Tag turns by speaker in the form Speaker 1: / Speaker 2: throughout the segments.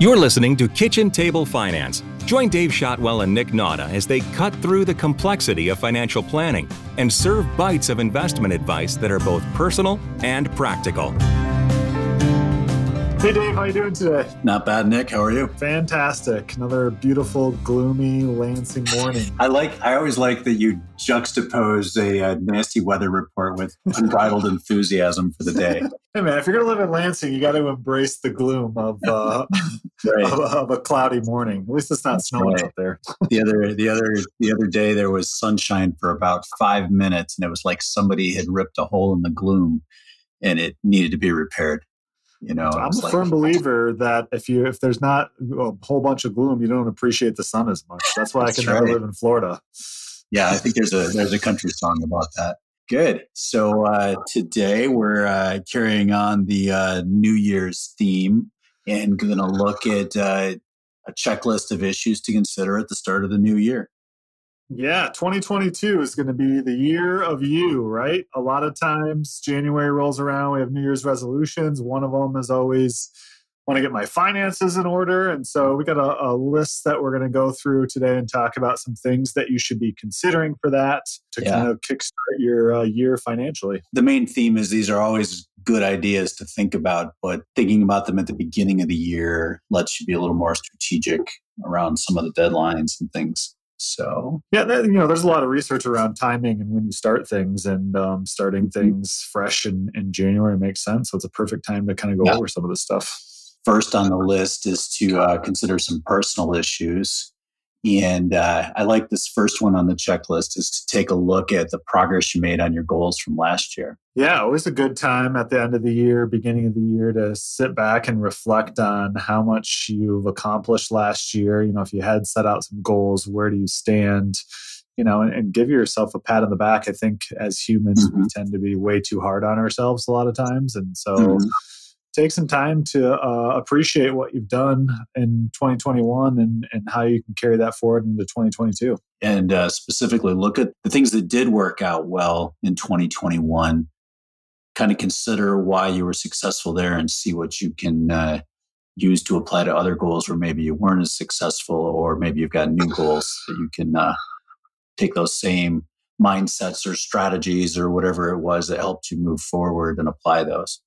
Speaker 1: You're listening to Kitchen Table Finance. Join Dave Shotwell and Nick Nauta as they cut through the complexity of financial planning and serve bites of investment advice that are both personal and practical.
Speaker 2: Hey Dave, how you doing today?
Speaker 3: Not bad, Nick. How are you?
Speaker 2: Fantastic. Another beautiful, gloomy Lansing morning.
Speaker 3: I like. I always like that you juxtapose a, nasty weather report with unbridled enthusiasm for the day.
Speaker 2: hey man, if you're gonna live in Lansing, you got to embrace the gloom of, uh, right. of, of, a cloudy morning. At least it's not That's snowing right. out there.
Speaker 3: the other, the other, the other day there was sunshine for about five minutes, and it was like somebody had ripped a hole in the gloom, and it needed to be repaired. You know,
Speaker 2: I'm a like, firm believer that if you if there's not a whole bunch of gloom, you don't appreciate the sun as much. That's why I can right. never live in Florida.
Speaker 3: Yeah, I think there's a there's a country song about that. Good. So uh, today we're uh, carrying on the uh, New Year's theme and going to look at uh, a checklist of issues to consider at the start of the new year.
Speaker 2: Yeah, 2022 is going to be the year of you, right? A lot of times January rolls around, we have New Year's resolutions. One of them is always want to get my finances in order. And so we got a, a list that we're going to go through today and talk about some things that you should be considering for that to yeah. kind of kickstart your uh, year financially.
Speaker 3: The main theme is these are always good ideas to think about, but thinking about them at the beginning of the year lets you be a little more strategic around some of the deadlines and things. So
Speaker 2: yeah, that, you know, there's a lot of research around timing and when you start things, and um, starting mm-hmm. things fresh in, in January makes sense. So it's a perfect time to kind of go yeah. over some of this stuff.
Speaker 3: First on the list is to uh, consider some personal issues. And uh, I like this first one on the checklist is to take a look at the progress you made on your goals from last year.
Speaker 2: Yeah, always a good time at the end of the year, beginning of the year to sit back and reflect on how much you've accomplished last year. You know, if you had set out some goals, where do you stand? You know, and, and give yourself a pat on the back. I think as humans, mm-hmm. we tend to be way too hard on ourselves a lot of times. And so, mm-hmm take some time to uh, appreciate what you've done in 2021 and, and how you can carry that forward into 2022.
Speaker 3: And uh, specifically, look at the things that did work out well in 2021. Kind of consider why you were successful there and see what you can uh, use to apply to other goals where maybe you weren't as successful, or maybe you've got new goals that you can uh, take those same mindsets or strategies or whatever it was that helped you move forward and apply those.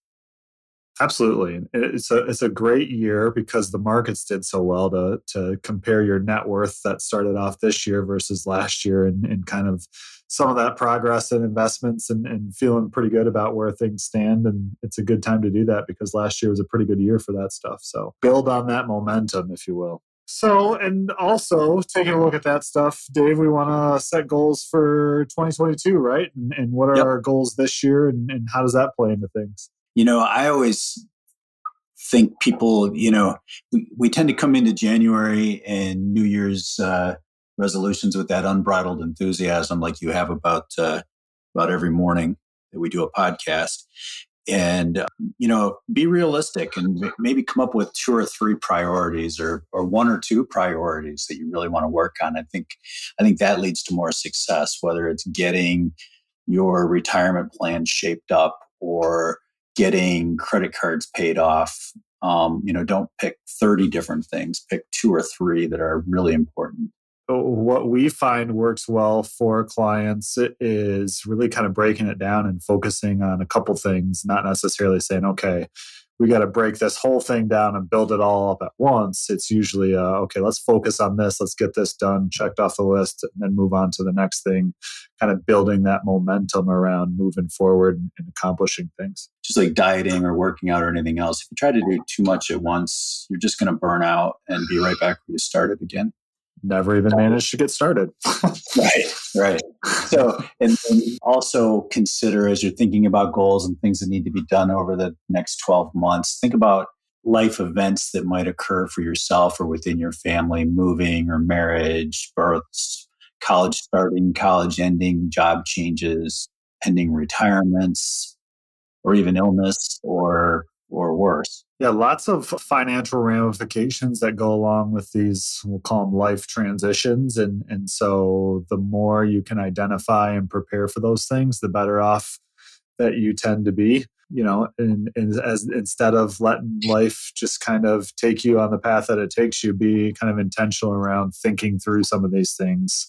Speaker 2: Absolutely, it's a it's a great year because the markets did so well to to compare your net worth that started off this year versus last year, and, and kind of some of that progress and investments, and, and feeling pretty good about where things stand. And it's a good time to do that because last year was a pretty good year for that stuff. So build on that momentum, if you will. So, and also taking a look at that stuff, Dave, we want to set goals for 2022, right? And, and what are yep. our goals this year, and, and how does that play into things?
Speaker 3: You know, I always think people, you know, we, we tend to come into January and New Year's uh, resolutions with that unbridled enthusiasm, like you have about uh, about every morning that we do a podcast. And uh, you know, be realistic and maybe come up with two or three priorities, or or one or two priorities that you really want to work on. I think I think that leads to more success. Whether it's getting your retirement plan shaped up, or getting credit cards paid off. Um, you know, don't pick 30 different things, pick two or three that are really important.
Speaker 2: What we find works well for clients is really kind of breaking it down and focusing on a couple things, not necessarily saying, okay, we got to break this whole thing down and build it all up at once. It's usually, uh, okay, let's focus on this. Let's get this done, checked off the list, and then move on to the next thing, kind of building that momentum around moving forward and, and accomplishing things.
Speaker 3: Just like dieting or working out or anything else. If you try to do too much at once, you're just going to burn out and be right back where you started again
Speaker 2: never even managed to get started.
Speaker 3: right, right. So, and, and, also consider as you're thinking about goals and things that need to be done over the next 12 months, think about life events that might occur for yourself or within your family, moving or marriage, births, college starting, college ending, job changes, pending retirements, or even illness or or worse.
Speaker 2: Yeah, lots of financial ramifications that go along with these, we'll call them life transitions. And, and so the more you can identify and prepare for those things, the better off that you tend to be. you know, and, and as instead of letting life just kind of take you on the path that it takes you, be kind of intentional around thinking through some of these things,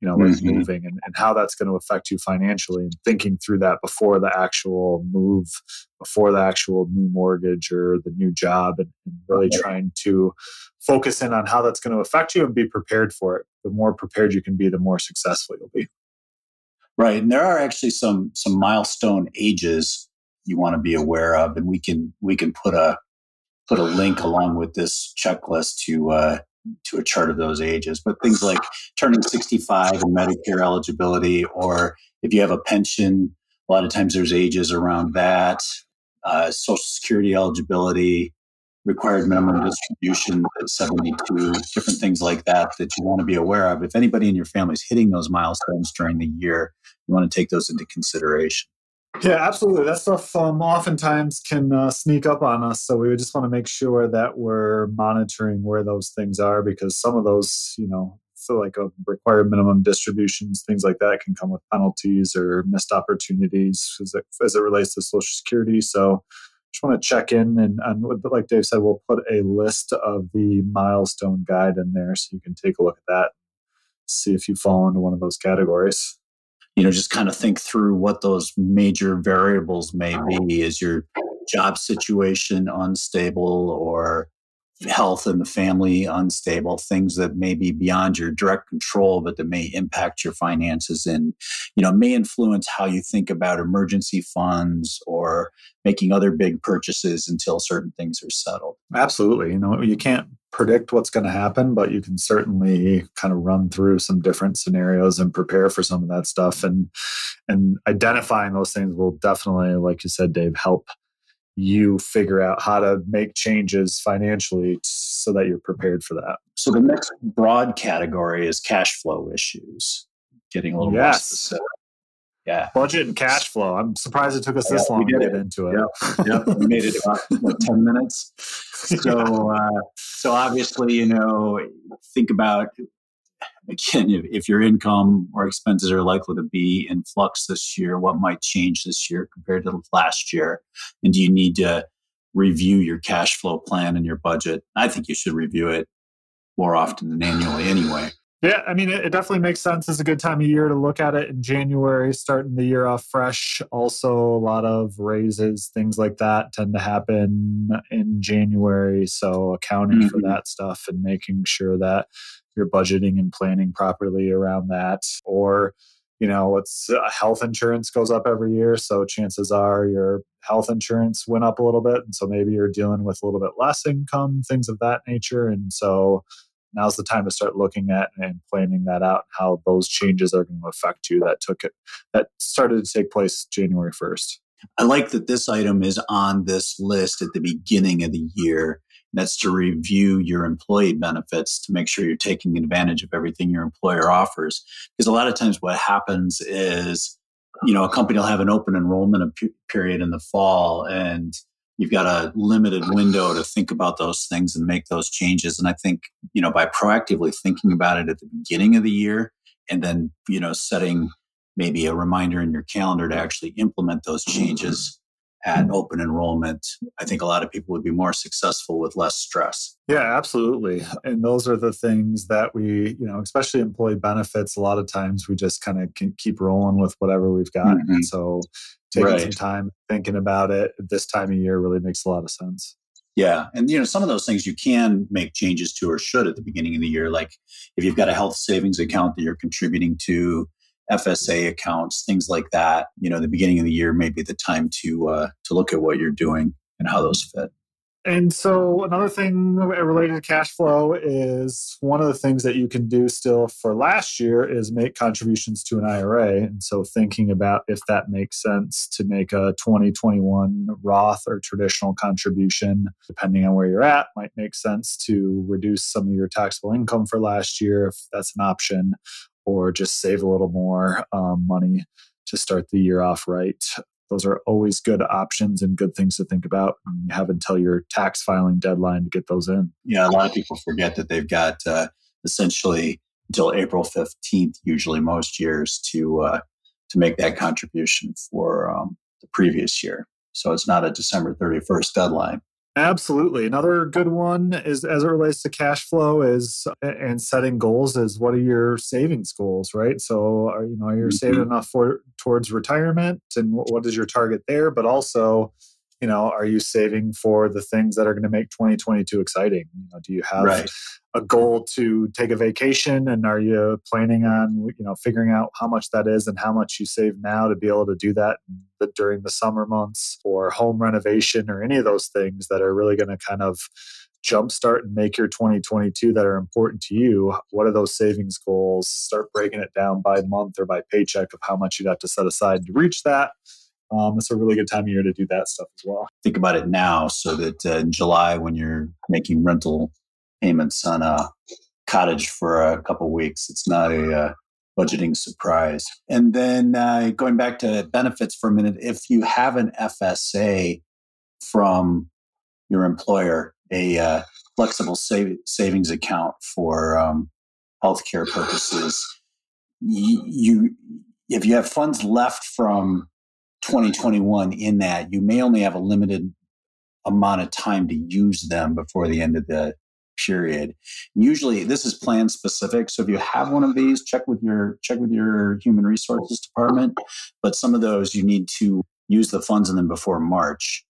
Speaker 2: you know, like mm-hmm. moving and, and how that's going to affect you financially and thinking through that before the actual move, before the actual new mortgage or the new job, and, and really trying to focus in on how that's going to affect you and be prepared for it. The more prepared you can be, the more successful you'll be.
Speaker 3: Right. And there are actually some some milestone ages you want to be aware of, and we can we can put a put a link along with this checklist to uh, to a chart of those ages. But things like turning 65 and Medicare eligibility, or if you have a pension, a lot of times there's ages around that. Uh, Social Security eligibility, required minimum distribution at 72, different things like that that you want to be aware of. If anybody in your family is hitting those milestones during the year, you want to take those into consideration.
Speaker 2: Yeah, absolutely. That stuff um, oftentimes can uh, sneak up on us. So we just want to make sure that we're monitoring where those things are because some of those, you know, feel like a required minimum distributions, things like that can come with penalties or missed opportunities as it, as it relates to Social Security. So just want to check in and, and like Dave said, we'll put a list of the milestone guide in there so you can take a look at that, see if you fall into one of those categories
Speaker 3: you know just kind of think through what those major variables may be. Is your job situation unstable or health and the family unstable? Things that may be beyond your direct control but that may impact your finances and you know may influence how you think about emergency funds or making other big purchases until certain things are settled.
Speaker 2: Absolutely you know you can't predict what's going to happen but you can certainly kind of run through some different scenarios and prepare for some of that stuff and and identifying those things will definitely like you said Dave help you figure out how to make changes financially so that you're prepared for that.
Speaker 3: So the next broad category is cash flow issues. Getting a little yes. more specific.
Speaker 2: Yeah. Budget and cash flow. I'm surprised it took us this long to get into it.
Speaker 3: Yep. yep. We made it about what, 10 minutes. So, uh, so obviously, you know, think about again, if, if, your income or expenses are likely to be in flux this year, what might change this year compared to last year? And do you need to review your cash flow plan and your budget? I think you should review it more often than annually anyway.
Speaker 2: Yeah, I mean, it, it definitely makes sense. It's a good time of year to look at it in January, starting the year off fresh. Also, a lot of raises, things like that tend to happen in January. So, accounting mm-hmm. for that stuff and making sure that you're budgeting and planning properly around that. Or, you know, it's uh, health insurance goes up every year. So, chances are your health insurance went up a little bit. And so, maybe you're dealing with a little bit less income, things of that nature. And so, now's the time to start looking at and planning that out how those changes are going to affect you that took it that started to take place january 1st
Speaker 3: i like that this item is on this list at the beginning of the year. That's to review your employee benefits to make sure you're taking advantage of everything your employer offers. Because a lot of times what happens is you know a company will have an open enrollment period in the fall and you've got a limited window to think about those things and make those changes. And I think, you know, by proactively thinking about it at the beginning of the year and then, you know, setting maybe a reminder in your calendar to actually implement those changes at open enrollment, I think a lot of people would be more successful with less stress.
Speaker 2: Yeah, absolutely. And those are the things that we, you know, especially employee benefits, a lot of times we just kind of can keep rolling with whatever we've got. Mm-hmm. And so taking right. some time thinking about it this time of year really makes a lot of sense.
Speaker 3: Yeah. And, you know, some of those things you can make changes to or should at the beginning of the year. Like if you've got a health savings account that you're contributing to, FSA accounts, things like that. You know, the beginning of the year may be the time to uh, to look at what you're doing and how those fit.
Speaker 2: And so, another thing related to cash flow is one of the things that you can do still for last year is make contributions to an IRA. And so, thinking about if that makes sense to make a 2021 Roth or traditional contribution, depending on where you're at, might make sense to reduce some of your taxable income for last year if that's an option, or just save a little more um, money to start the year off right those are always good options and good things to think about. You have until your tax filing deadline to get those in.
Speaker 3: Yeah, a lot of people forget that they've got uh, essentially until April fifteenth, usually most years, to uh, to make that contribution for um, the previous year. So it's not a December 31st deadline.
Speaker 2: Absolutely. Another good one is as it relates to cash flow is and setting goals is what are your savings goals, right? So are you know are you mm-hmm. saving enough for towards retirement and what, what is your target there? But also, you know, are you saving for the things that are going to make 2022 exciting? You know, do you have right. a goal to take a vacation? And are you planning on you know figuring out how much that is and how much you save now to be able to do that during the summer months or home renovation or any of those things that are really going to kind of jumpstart and make your 2022 that are important to you? What are those savings goals start breaking it down by month or by paycheck of how much you'd have to set aside to reach that um, it's a really good time of year to do that stuff as well.
Speaker 3: Think about it now so that uh, in July, when you're making rental payments on a cottage for a couple weeks. It's not a uh, budgeting surprise. And then uh, going back to benefits for a minute, if you have an FSA from your employer, a uh, flexible savings account for um, healthcare purposes, you if you have funds left from 2021 in that, you may only have a limited amount of time to use them before the end of the period. Usually this is plan specific. So if you have one of these, check with your check with your human resources department. But some of those you need to use the funds in them before March.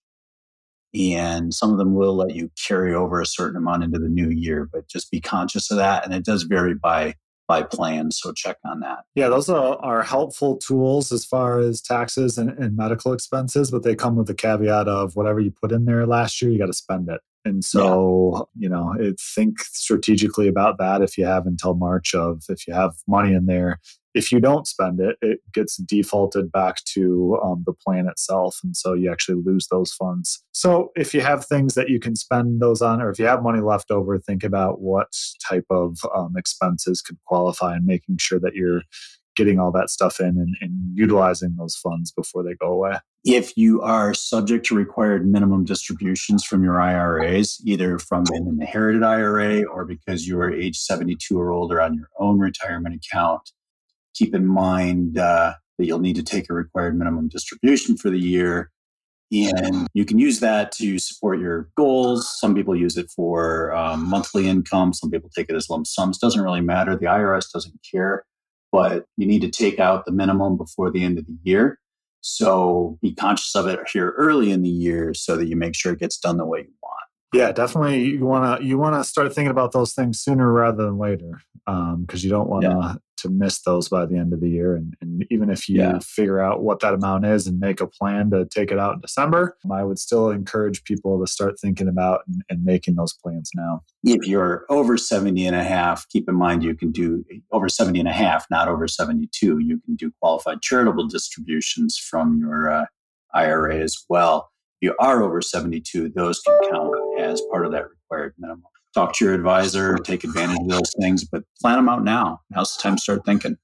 Speaker 3: And some of them will let you carry over a certain amount into the new year, but just be conscious of that. And it does vary by by plan. So check on that.
Speaker 2: Yeah, those are, are helpful tools as far as taxes and, and medical expenses, but they come with the caveat of whatever you put in there last year, you got to spend it. And so, yeah. you know, it, think strategically about that if you have until March of if you have money in there. If you don't spend it, it gets defaulted back to um, the plan itself. And so you actually lose those funds. So if you have things that you can spend those on, or if you have money left over, think about what type of um, expenses could qualify and making sure that you're getting all that stuff in and, and, utilizing those funds before they go away.
Speaker 3: If you are subject to required minimum distributions from your IRAs, either from an inherited IRA or because you are age 72 or older on your own retirement account, keep in mind uh, that you'll need to take a required minimum distribution for the year. And you can use that to support your goals. Some people use it for um, monthly income. Some people take it as lump sums. Doesn't really matter. The IRS doesn't care but you need to take out the minimum before the end of the year. So be conscious of it here early in the year so that you make sure it gets done the way you.
Speaker 2: Yeah, definitely. You want to you want to start thinking about those things sooner rather than later, because um, you don't want to yeah to miss those by the end of the year. And, and even if you yeah. figure out what that amount is and make a plan to take it out in December, I would still encourage people to start thinking about and, and making those plans now.
Speaker 3: If you're over 70 and a half, keep in mind you can do over 70 and a half, not over 72. You can do qualified charitable distributions from your uh, IRA as well. You are over 72, those can count as part of that required minimum talk to your advisor, take advantage of those things, but plan them out now. Now's the time to start thinking.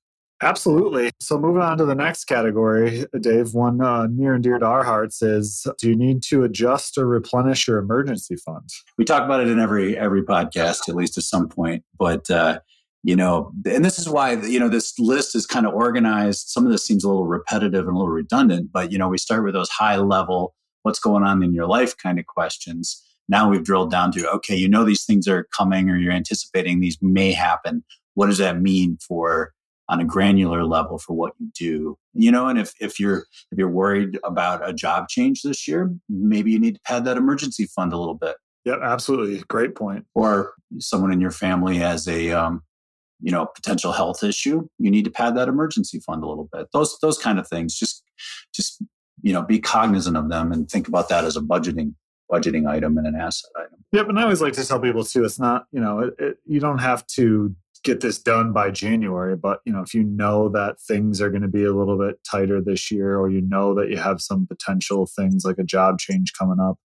Speaker 2: Absolutely. So, moving on to the next category, Dave, one uh, near and dear to our hearts is do you need to adjust or replenish your emergency fund?
Speaker 3: We talk about it in every every podcast, at least at some point. But uh, you know, and this is why you know this list is kind of organized. Some of this seems a little repetitive and a little redundant, but you know, we start with those high level, what's going on in your life kind of questions now we've drilled down to, okay, you know these things are coming or you're anticipating these may happen. What does that mean for on a granular level for what you do? You know, and if, if you're if you're worried about a job change this year, maybe you need to pad that emergency fund a little bit.
Speaker 2: Yep, absolutely. Great point.
Speaker 3: Or someone in your family has a um, you know potential health issue you need to pad that emergency fund a little bit those those kind of things just just you know be cognizant of them and think about that as a budgeting budgeting item and an asset item.
Speaker 2: Yep, and I always like to tell people too, it's not you know it, it, you don't have to get this done by January, but you know if you know that things are going to be a little bit tighter this year, or you know that you have some potential things like a job change coming up,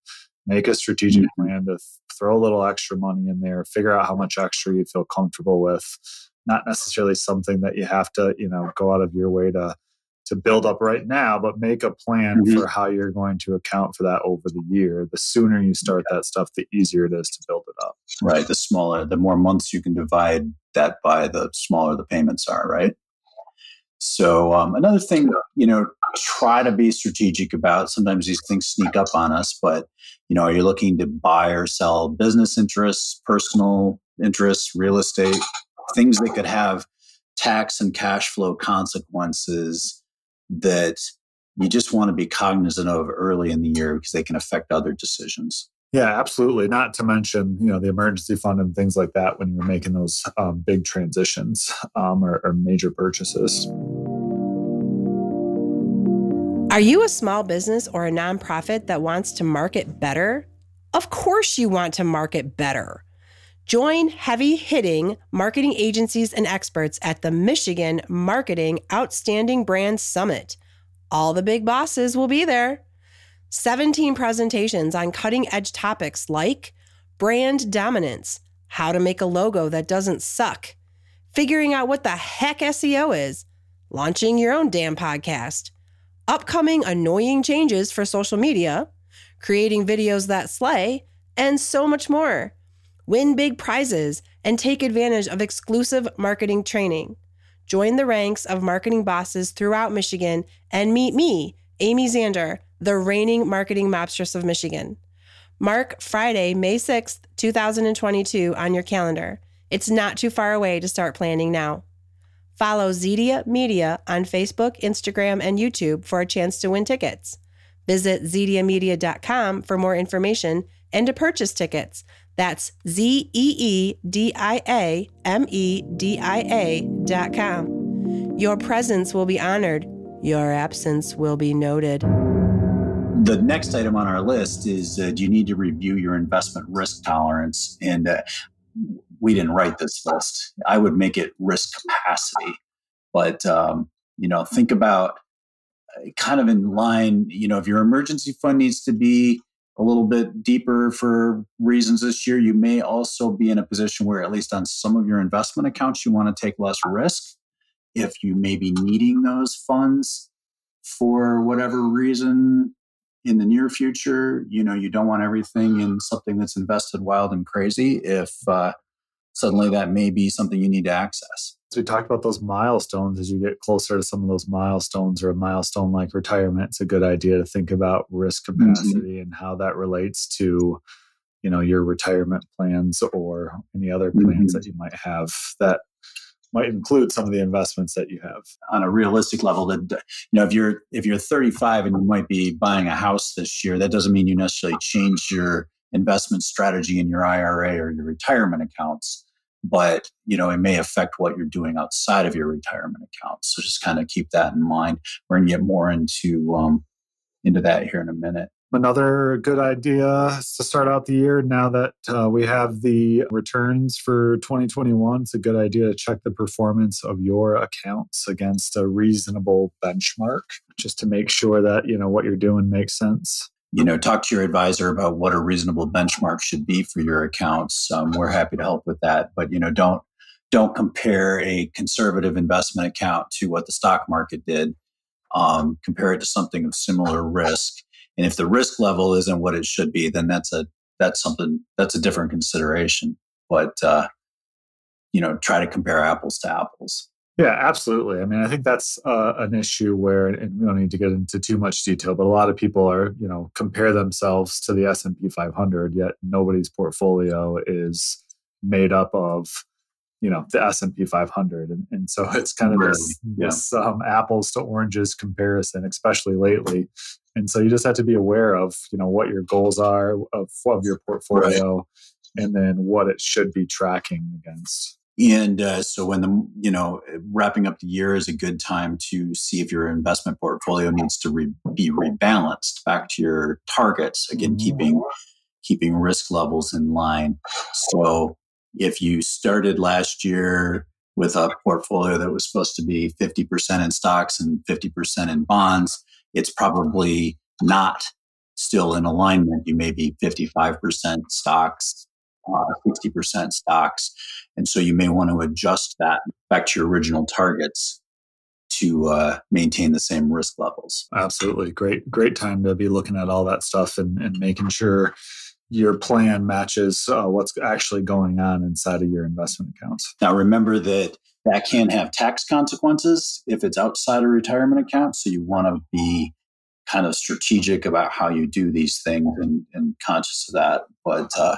Speaker 2: make a strategic mm-hmm. plan to th- throw a little extra money in there, figure out how much extra you feel comfortable with. Not necessarily something that you have to you know go out of your way to to build up right now, but make a plan mm-hmm. for how you're going to account for that over the year. The sooner you start yeah. that stuff, the easier it is to build it up.
Speaker 3: Right. The smaller, the more months you can divide that by, the smaller the payments are, right? So um, another thing, you know, try to be strategic about. Sometimes these things sneak up on us, but you know, are you looking to buy or sell business interests, personal interests, real estate, things that could have tax and cash flow consequences that you just want to be cognizant of early in the year because they can affect other decisions.
Speaker 2: Yeah, absolutely. Not to mention, you know, the emergency fund and things like that when you're making those um, big transitions um, or, or major purchases.
Speaker 4: Are you a small business or a nonprofit that wants to market better? Of course, you want to market better. Join heavy hitting marketing agencies and experts at the Michigan Marketing Outstanding Brand Summit. All the big bosses will be there. 17 presentations on cutting edge topics like brand dominance, how to make a logo that doesn't suck, figuring out what the heck SEO is, launching your own damn podcast, upcoming annoying changes for social media, creating videos that slay, and so much more. Win big prizes and take advantage of exclusive marketing training. Join the ranks of marketing bosses throughout Michigan and meet me, Amy Zander, the reigning marketing mobstress of Michigan. Mark Friday, May 6th, 2022 on your calendar. It's not too far away to start planning now. Follow Zedia Media on Facebook, Instagram, and YouTube for a chance to win tickets. Visit zediamedia.com for more information and to purchase tickets. That's Z E E D I A M E D I A dot com. Your presence will be honored, your absence will be noted.
Speaker 3: The next item on our list is uh, do you need to review your investment risk tolerance? And uh, we didn't write this list. I would make it risk capacity. But, um, you know, think about uh, kind of in line, you know, if your emergency fund needs to be a little bit deeper for reasons this year, you may also be in a position where, at least on some of your investment accounts, you want to take less risk. If you may be needing those funds for whatever reason in the near future, you know, you don't want everything in something that's invested wild and crazy. If uh, suddenly that may be something you need to access.
Speaker 2: So we talked about those milestones as you get closer to some of those milestones or a milestone like retirement. It's a good idea to think about risk mm-hmm. capacity mm-hmm. and how that relates to, you know, your retirement plans or any other plans mm-hmm. that you might have that might include some of the investments that you have
Speaker 3: on a realistic level that you know if you're if you're 35 and you might be buying a house this year that doesn't mean you necessarily change your investment strategy in your IRA or your retirement accounts, but you know it may affect what you're doing outside of your retirement accounts. So just kind of keep that in mind. We're going to get more into um, into that here in a minute.
Speaker 2: Another good idea to start out the year now that uh, we have the returns for 2021. It's a good idea to check the performance of your accounts against a reasonable benchmark just to make sure that you know what you're doing makes sense
Speaker 3: you know, talk to your advisor about what a reasonable benchmark should be for your accounts. Um, we're happy to help with that, but you know, don't don't compare a conservative investment account to what the stock market did. Um, compare it to something of similar risk, and if the risk level isn't what it should be, then that's a that's something that's a different consideration. But uh, you know, try to compare apples to apples.
Speaker 2: Yeah, absolutely. I mean, I think that's uh, an issue where, and we don't need to get into too much detail, but a lot of people are, you know, compare themselves to the S and P 500. Yet nobody's portfolio is made up of, you know, the S and P 500, and, and so it's kind of really? this, yeah. this um, apples to oranges comparison, especially lately. And so you just have to be aware of, you know, what your goals are of, of your portfolio, right. and then what it should be tracking against.
Speaker 3: And uh, so, when the you know wrapping up the year is a good time to see if your investment portfolio needs to re- be rebalanced back to your targets. Again, keeping mm-hmm. keeping risk levels in line. So, if you started last year with a portfolio that was supposed to be 50% in stocks and 50% in bonds, it's probably not still in alignment. You may be 55% stocks, uh, 60% stocks. And so you may want to adjust that back to your original targets to uh, maintain the same risk levels.
Speaker 2: Absolutely. Great, great time to be looking at all that stuff and, and making sure your plan matches uh, what's actually going on inside of your investment accounts.
Speaker 3: Now, remember that that can have tax consequences if it's outside a retirement account. So you want to be kind of strategic about how you do these things and, and conscious of that. But uh,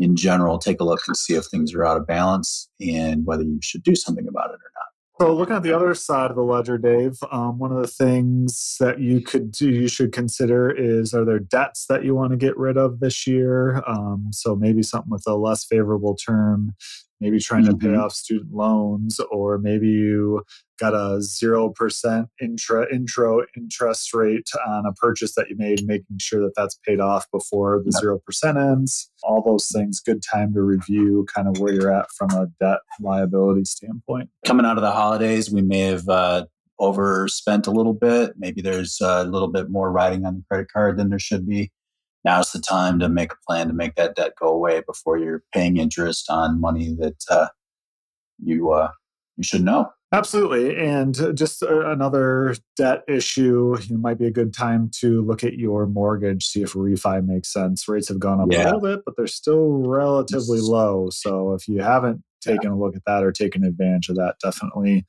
Speaker 3: in general, take a look and see if things are out of balance and whether you should do something about it or not.
Speaker 2: So, looking at the other side of the ledger, Dave, um, one of the things that you could do, you should consider is are there debts that you want to get rid of this year? Um, so, maybe something with a less favorable term maybe trying mm-hmm. to pay mm-hmm. off student loans, or maybe you got a 0% intra, intro interest rate on a purchase that you made, making sure that that's paid off before the yep. 0% ends. All those things, good time to review kind of where you're at from a debt liability standpoint.
Speaker 3: Coming out of the holidays, we may have uh, overspent a little bit. Maybe there's a little bit more riding on the credit card than there should be now's the time to make a plan to make that debt go away before you're paying interest on money that uh, you uh, you should know.
Speaker 2: Absolutely. And just another debt issue, it might be a good time to look at your mortgage, see if refi makes sense. Rates have gone up yeah. a little bit, but they're still relatively low. So if you haven't taken yeah. a look at that or taken advantage of that, definitely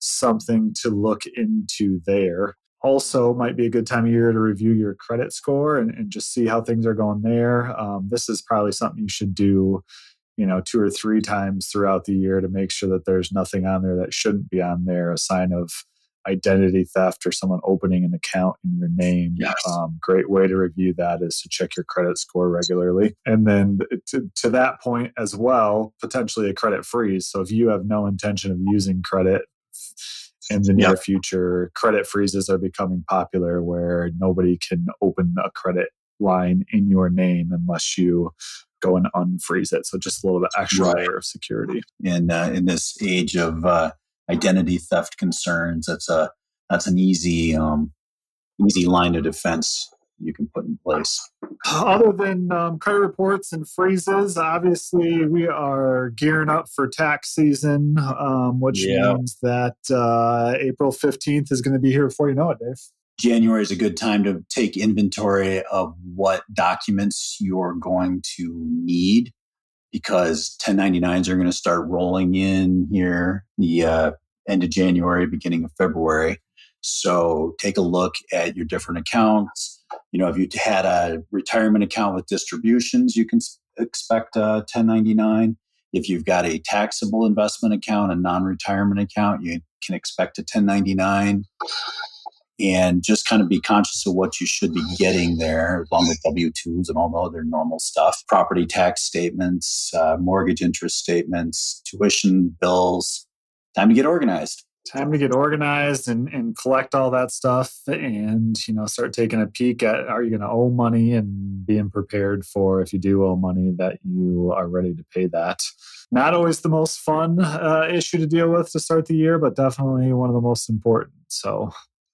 Speaker 2: something to look into there also might be a good time of year to review your credit score and, and just see how things are going there. Um, this is probably something you should do, you know, two or three times throughout the year to make sure that there's nothing on there that shouldn't be on there, a sign of identity theft or someone opening an account in your name.
Speaker 3: Yes.
Speaker 2: Um, great way to review that is to check your credit score regularly. And then to, to that point as well, potentially a credit freeze. So if you have no intention of using credit, in the near yep. future, credit freezes are becoming popular where nobody can open a credit line in your name unless you go and unfreeze it. So just a little bit extra right. layer of security.
Speaker 3: And uh, in this age of uh, identity theft concerns, that's a that's an easy um, easy line of defense you can put in place.
Speaker 2: Other than um, credit reports and freezes, obviously we are gearing up for tax season, um, which yeah. means that uh, April 15th is going to be here before you know it, Dave.
Speaker 3: January is a good time to take inventory of what documents you're going to need because 1099s are going to start rolling in here the uh, end of January, beginning of February. So take a look at your different accounts. You know, if you had a retirement account with distributions, you can expect a 1099. If you've got a taxable investment account, a non retirement account, you can expect a 1099. And just kind of be conscious of what you should be getting there, along with W 2s and all the other normal stuff property tax statements, uh, mortgage interest statements, tuition bills. Time to get organized
Speaker 2: time to get organized and, and collect all that stuff and you know start taking a peek at are you going to owe money and being prepared for if you do owe money that you are ready to pay that. Not always the most fun uh, issue to deal with to start the year but definitely one of the most important so.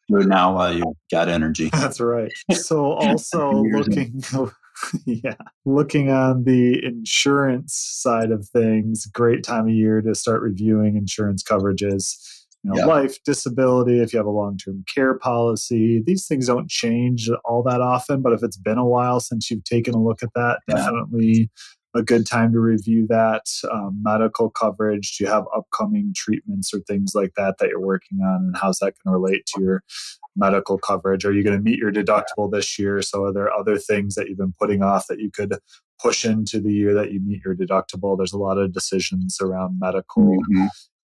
Speaker 3: Now uh, you got energy.
Speaker 2: That's right. So also looking yeah looking on the insurance side of things great time of year to start reviewing insurance coverages you know, life, disability, if you have a long term care policy. These things don't change all that often, but if it's been a while since you've taken a look at that, yeah. definitely a good time to review that. Um, medical coverage, do you have upcoming treatments or things like that that you're working on, and how's that going to relate to your medical coverage? Are you going to meet your deductible this year? So, are there other things that you've been putting off that you could push into the year that you meet your deductible? There's a lot of decisions around medical. Mm-hmm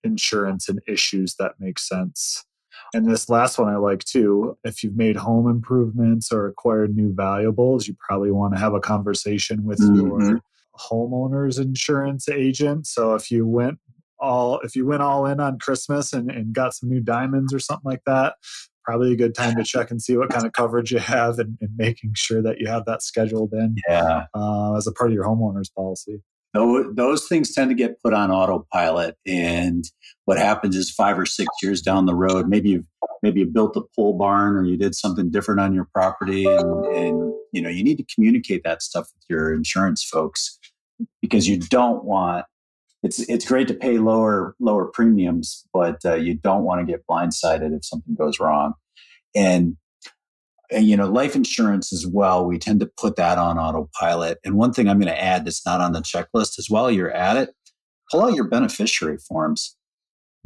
Speaker 2: insurance and issues that make sense. And this last one I like too. If you've made home improvements or acquired new valuables, you probably want to have a conversation with mm-hmm. your homeowner's insurance agent. So if you went all if you went all in on Christmas and, and got some new diamonds or something like that, probably a good time to check and see what kind of coverage you have and, and making sure that you have that scheduled in
Speaker 3: yeah.
Speaker 2: uh, as a part of your homeowner's policy
Speaker 3: those, things tend to get put on autopilot and what happens is five or six years down the road maybe you've maybe you built a pole barn or you did something different on your property and, and you know you need to communicate that stuff with your insurance folks because you don't want it's it's great to pay lower lower premiums but uh, you don't want to get blindsided if something goes wrong. And, you know, life insurance as well, we tend to put that on autopilot. And one thing I'm going to add that's not on the checklist as well, you're at it, pull out your beneficiary forms.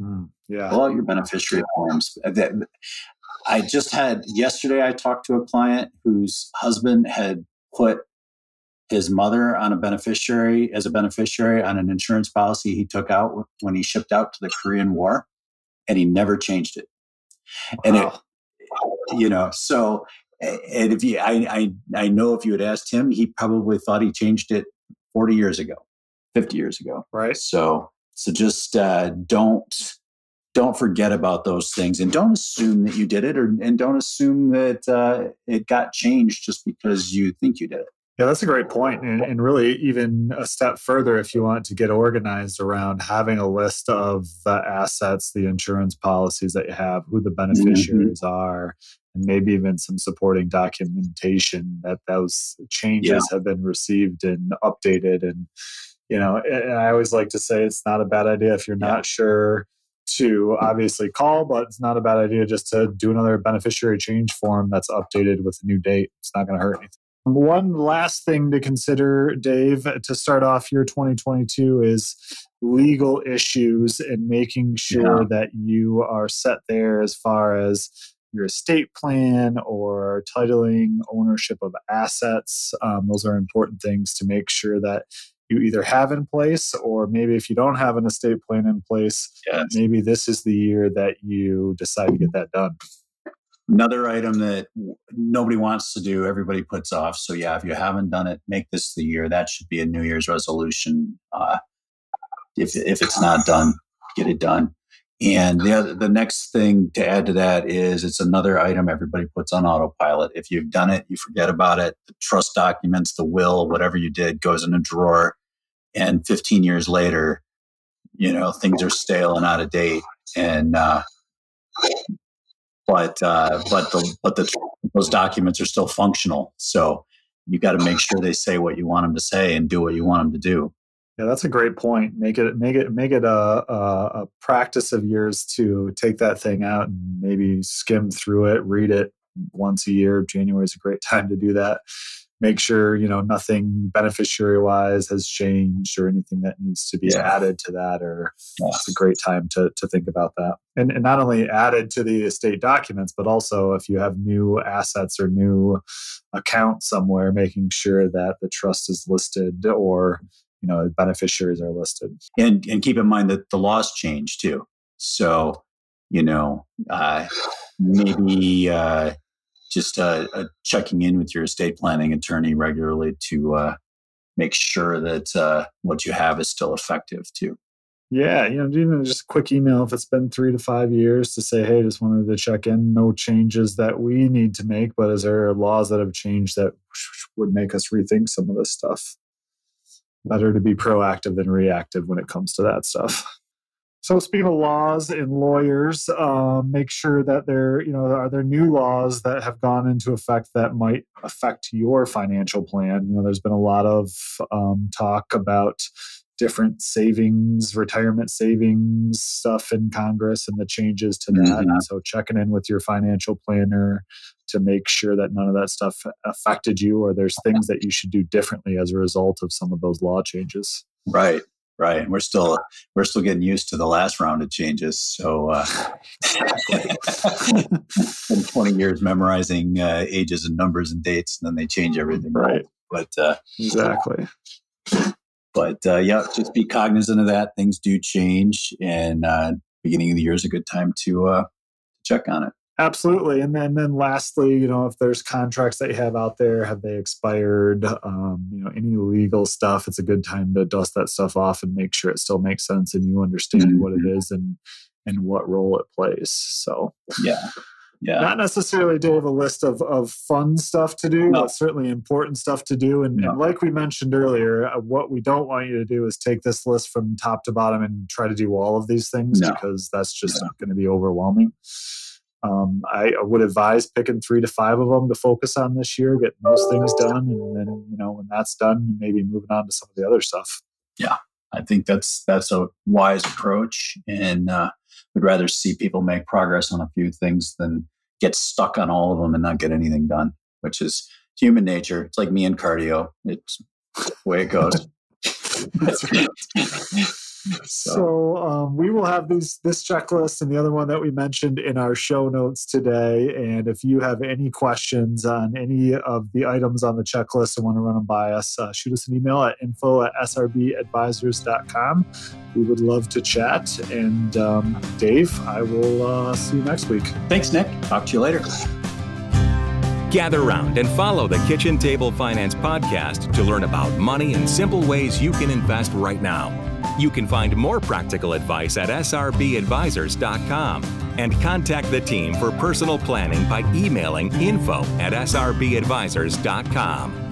Speaker 2: Mm, yeah.
Speaker 3: out your beneficiary forms. I just had yesterday. I talked to a client whose husband had put his mother on a beneficiary as a beneficiary on an insurance policy he took out when he shipped out to the Korean War, and he never changed it. Wow. And it, you know, so and if you, I, I, I know if you had asked him, he probably thought he changed it 40 years ago, 50 years ago.
Speaker 2: Right.
Speaker 3: So, so just uh, don't don't forget about those things and don't assume that you did it or and don't assume that uh, it got changed just because you think you did it
Speaker 2: yeah that's a great point and, and really even a step further if you want to get organized around having a list of the assets the insurance policies that you have who the mm-hmm. beneficiaries mm-hmm. are and maybe even some supporting documentation that those changes yeah. have been received and updated and you know and i always like to say it's not a bad idea if you're yeah. not sure to obviously call, but it's not a bad idea just to do another beneficiary change form that's updated with a new date. It's not going to hurt anything. One last thing to consider, Dave, to start off your 2022 is legal issues and making sure yeah. that you are set there as far as your estate plan or titling ownership of assets. Um, those are important things to make sure that you either have in place or maybe if you don't have an estate plan in place yes. maybe this is the year that you decide to get that done
Speaker 3: another item that nobody wants to do everybody puts off so yeah if you haven't done it make this the year that should be a new year's resolution uh, if, if it's not done get it done and the other, the next thing to add to that is it's another item everybody puts on autopilot. If you've done it, you forget about it. The trust documents, the will, whatever you did goes in a drawer and 15 years later you know things are stale and out of date and uh, but uh, but the but the those documents are still functional. So you got to make sure they say what you want them to say and do what you want them to do.
Speaker 2: Yeah that's a great point. Make it make it make it a, a, a practice of yours to take that thing out and maybe skim through it read it once a year. January is a great time to do that make sure you know nothing beneficiary wise has changed or anything that needs to be yeah. added to that or yes. it's a great time to, to think about that and, and not only added to the estate documents but also if you have new assets or new account somewhere making sure that the trust is listed or you know beneficiaries are listed
Speaker 3: and and keep in mind that the laws change too so you know uh, maybe uh, just uh, uh, checking in with your estate planning attorney regularly to uh, make sure that uh, what you have is still effective too.
Speaker 2: Yeah, you know, even just a quick email if it's been three to five years to say, hey, just wanted to check in. No changes that we need to make, but is there laws that have changed that would make us rethink some of this stuff? Better to be proactive than reactive when it comes to that stuff. So speaking of laws and lawyers, um, make sure that there, you know, are there new laws that have gone into effect that might affect your financial plan? You know, there's been a lot of um, talk about different savings, retirement savings stuff in Congress and the changes to that. Mm-hmm. So checking in with your financial planner to make sure that none of that stuff affected you or there's things that you should do differently as a result of some of those law changes.
Speaker 3: Right right? And we're still we're still getting used to the last round of changes. So, uh, in twenty years memorizing uh, ages and numbers and dates, and then they change everything,
Speaker 2: right?
Speaker 3: But uh,
Speaker 2: exactly.
Speaker 3: But uh, yeah, just be cognizant of that. Things do change, and uh, beginning of the year is a good time to uh, check on it.
Speaker 2: Absolutely. And then, then lastly, you know, if there's contracts that you have out there, have they expired? Um, you know, any legal stuff, it's a good time to dust that stuff off and make sure it still makes sense and you understand mm-hmm. what it is and and what role it plays. So
Speaker 3: yeah. Yeah.
Speaker 2: Not necessarily do have a list of, of fun stuff to do, no. but certainly important stuff to do. And, no. and, like we mentioned earlier, uh, what we don't want you to do is take this list from top to bottom and try to do all of these things no. because that's just not going to be overwhelming. Um, I, would advise picking three to five of them to focus on this year, getting those things done, and then you know when that's done, maybe moving on to some of the other stuff.
Speaker 3: Yeah, I think that's that's a wise approach, and uh, would rather see people make progress on a few things than get stuck on all of them and not get anything done, which is human nature. It's like me and cardio; it's the way it goes.
Speaker 2: that's right. So, so um, we will have these this checklist and the other one that we mentioned in our show notes today. And if you have any questions on any of the items on the checklist and want to run them by us, uh, shoot us an email at info at srbadvisors.com. We would love to chat. And um, Dave, I will uh, see you next week.
Speaker 3: Thanks, Nick. Talk to you later.
Speaker 1: Gather round and follow the Kitchen Table Finance podcast to learn about money and simple ways you can invest right now. You can find more practical advice at srbadvisors.com and contact the team for personal planning by emailing info at srbadvisors.com.